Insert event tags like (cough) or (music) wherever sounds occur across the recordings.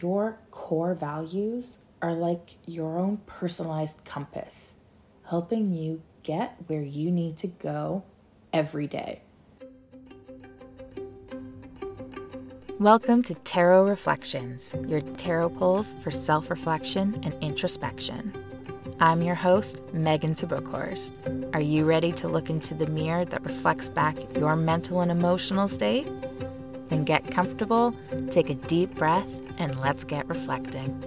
Your core values are like your own personalized compass, helping you get where you need to go every day. Welcome to Tarot Reflections, your tarot pulls for self reflection and introspection. I'm your host, Megan Tabukhorst. Are you ready to look into the mirror that reflects back your mental and emotional state? Then get comfortable, take a deep breath, and let's get reflecting.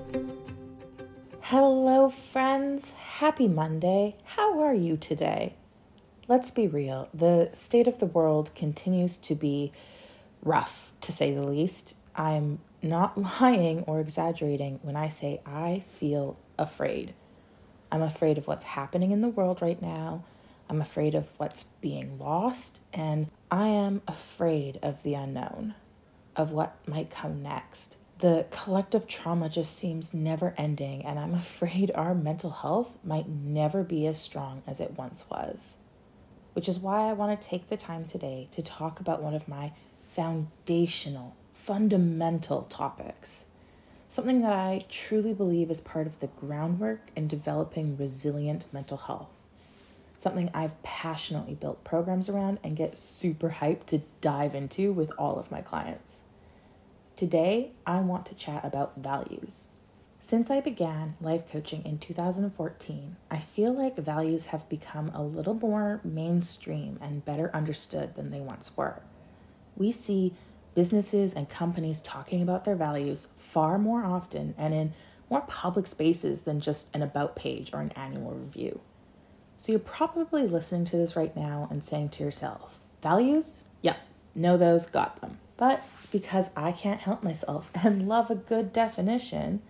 Hello, friends. Happy Monday. How are you today? Let's be real. The state of the world continues to be rough, to say the least. I'm not (laughs) lying or exaggerating when I say I feel afraid. I'm afraid of what's happening in the world right now. I'm afraid of what's being lost, and I am afraid of the unknown, of what might come next. The collective trauma just seems never ending, and I'm (laughs) afraid our mental health might never be as strong as it once was. Which is why I want to take the time today to talk about one of my foundational, fundamental topics. Something that I truly believe is part of the groundwork in developing resilient mental health. Something I've passionately built programs around and get super hyped to dive into with all of my clients. Today, I want to chat about values. Since I began life coaching in 2014, I feel like values have become a little more mainstream and better understood than they once were we see businesses and companies talking about their values far more often and in more public spaces than just an about page or an annual review. So you're probably listening to this right now and saying to yourself, values? Yep, know those, got them. But because I can't help myself (laughs) and love a good definition,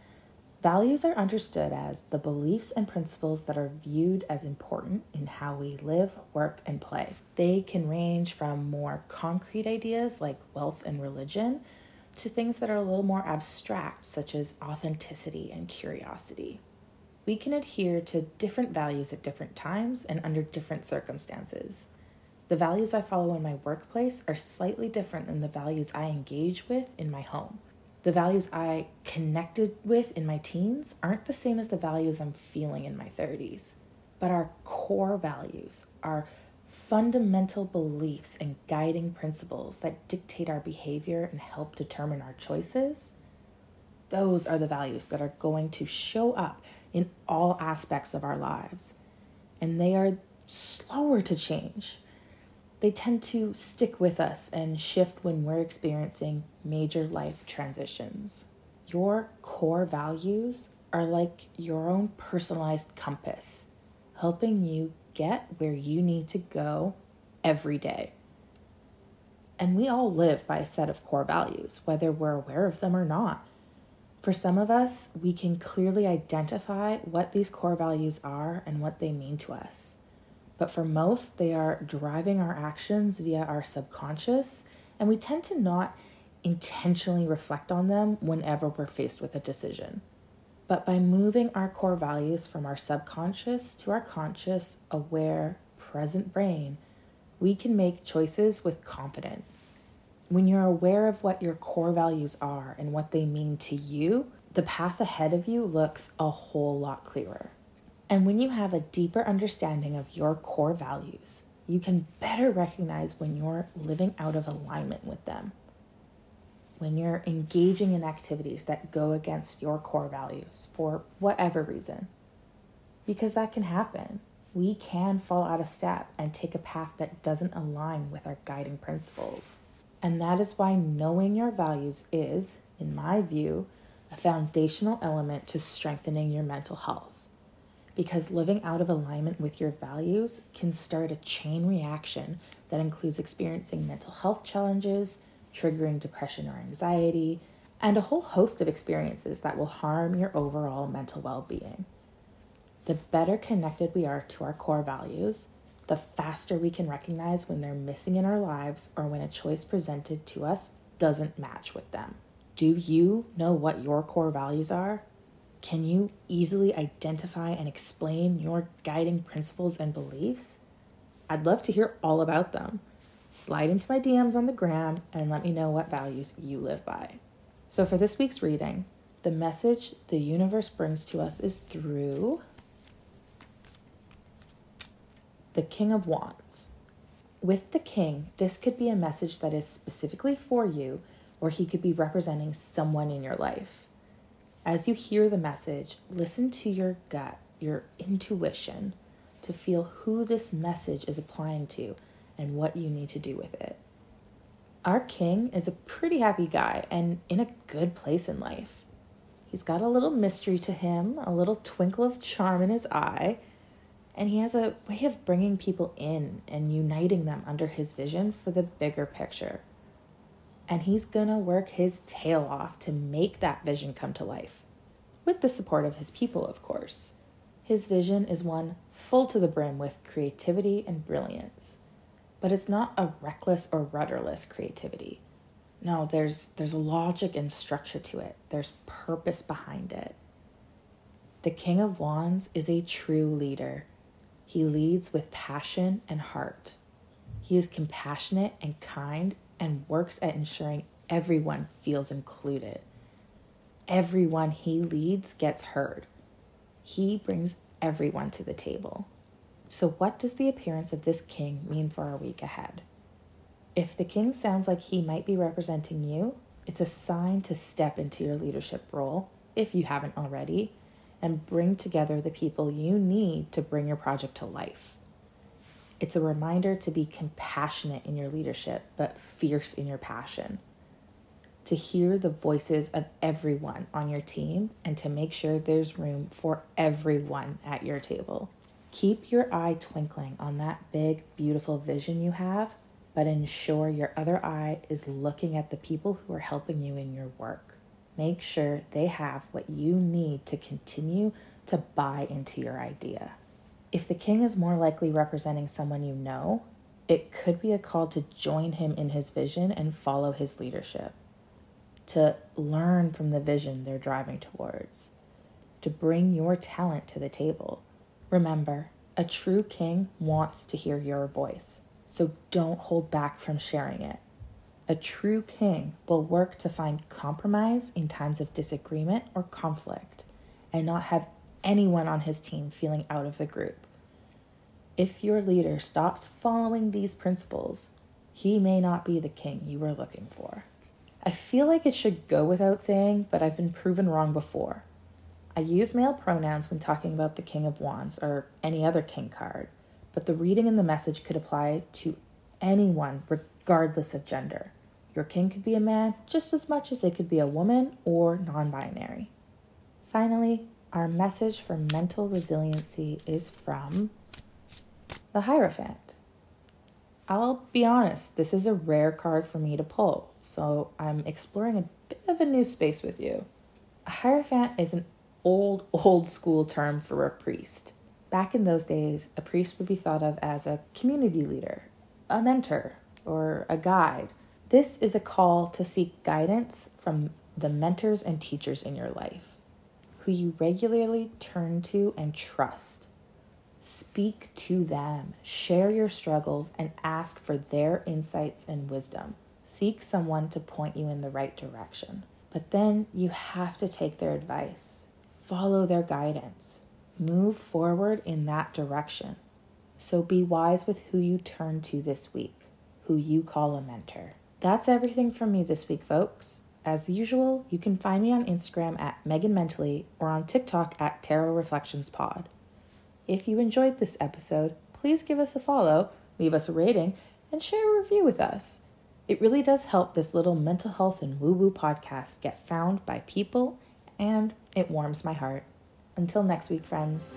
Values are understood as the beliefs and principles that are viewed as important in how we live, work, and play. They can range from more concrete ideas like wealth and religion to things that are a little more abstract, such as authenticity and curiosity. We can adhere to different values at different times and under different circumstances. The values I follow in my workplace are slightly different than the values I engage with in my home the values I connected with in my teens aren't the same as the values I'm feeling in my 30s. But our core values, our fundamental beliefs and guiding principles that dictate our behavior and help determine our choices, those are the values that are going to show up in all aspects of our lives. And they are slower to change they tend to stick with us and shift when we're experiencing major life transitions. Your core values are like your own personalized compass, helping you get where you need to go every day. And we all live by a set of core values, whether we're aware of them or not. For some of us, we can clearly identify what these core values are and what they mean to us. But for most, they are driving our actions via our subconscious, and we tend to not intentionally reflect on them whenever we're faced with a decision. But by moving our core values from our subconscious to our conscious, aware, present brain, we can make choices with confidence. When you're aware of what your core values are and what they mean to you, the path ahead of you looks a whole lot clearer. And when you have a deeper understanding of your core values, you can better recognize when you're living out of alignment with them. When you're engaging in activities that go against your core values for whatever reason. Because that can happen. We can fall out of step and take a path that doesn't align with our guiding principles. And that is why knowing your values is, in my view, a foundational element to strengthening your mental health because living out of alignment with your values can start a chain reaction that includes experiencing mental health challenges, triggering depression or anxiety, and a whole host of experiences that will harm your overall mental well being. The better connected we are to our core values, the faster we can recognize when they're missing in our lives or when a choice presented to us doesn't match with them. Do you know what your core values are? Can you easily identify and explain your guiding principles and beliefs? I'd love to hear all about them. Slide into my DMs on the gram and let me know what values you live by. So, for this week's reading, the message the universe brings to us is through the King of Wands. With the King, this could be a message that is specifically for you, or he could be representing someone in your life. As you hear the message, listen to your gut, your intuition, to feel who this message is applying to and what you need to do with it. Our king is a pretty happy guy and in a good place in life. He's got a little mystery to him, a little twinkle of charm in his eye, and he has a way of bringing people in and uniting them under his vision for the bigger picture. And he's gonna work his tail off to make that vision come to life, with the support of his people, of course. His vision is one full to the brim with creativity and brilliance but it's not a reckless or rudderless creativity. No, there's there's logic and structure to it. There's purpose behind it. The King of Wands is a true leader. He leads with passion and heart. He is compassionate and kind and works at ensuring everyone feels included. Everyone he leads gets heard. He brings everyone to the table. So, what does the appearance of this king mean for our week ahead? If the king sounds like he might be representing you, it's a sign to step into your leadership role, if you haven't already, and bring together the people you need to bring your project to life. It's a reminder to be compassionate in your leadership, but fierce in your passion. To hear the voices of everyone on your team and to make sure there's room for everyone at your table. Keep your eye twinkling on that big, beautiful vision you have, but ensure your other eye is looking at the people who are helping you in your work. Make sure they have what you need to continue to buy into your idea. If the king is more likely representing someone you know, it could be a call to join him in his vision and follow his leadership, to learn from the vision they're driving towards, to bring your talent to the table Remember, a true king wants to hear your voice, so don't hold back from sharing it. A true king will work to find compromise in times of disagreement or conflict and not have anyone on his team feeling out of the group. If your leader stops following these principles, he may not be the king you were looking for. I feel like it should go without saying, but I've been proven wrong before. I use male pronouns when talking about the King of Wands or any other king card, but the reading in the message could apply to anyone regardless of gender. Your king could be a man just as much as they could be a woman or non binary. Finally, our message for mental resiliency is from the Hierophant. I'll be honest, this is a rare card for me to pull, so I'm exploring a bit of a new space with you. A Hierophant is an old, old school term for a priest. Back in those days, a priest would be thought of as a community leader, a mentor, or a guide. This is a call to seek guidance from the mentors and teachers in your life, who you regularly turn to and trust. Speak to them, share your struggles, and ask for their insights and wisdom. Seek someone to point you in the right direction. But then you have to take their advice follow their guidance, move forward in that direction. So be wise with who you turn to this week, who you call a mentor. That's everything from me this week, folks. As usual, you can find me on Instagram at Megan Mentally or on TikTok at Tarot Reflections Pod. If you enjoyed this episode, please give us a follow, leave us a rating, and share a review with us. It really does help this little mental health and woo woo podcast get found by people and it warms my heart. Until next week, friends.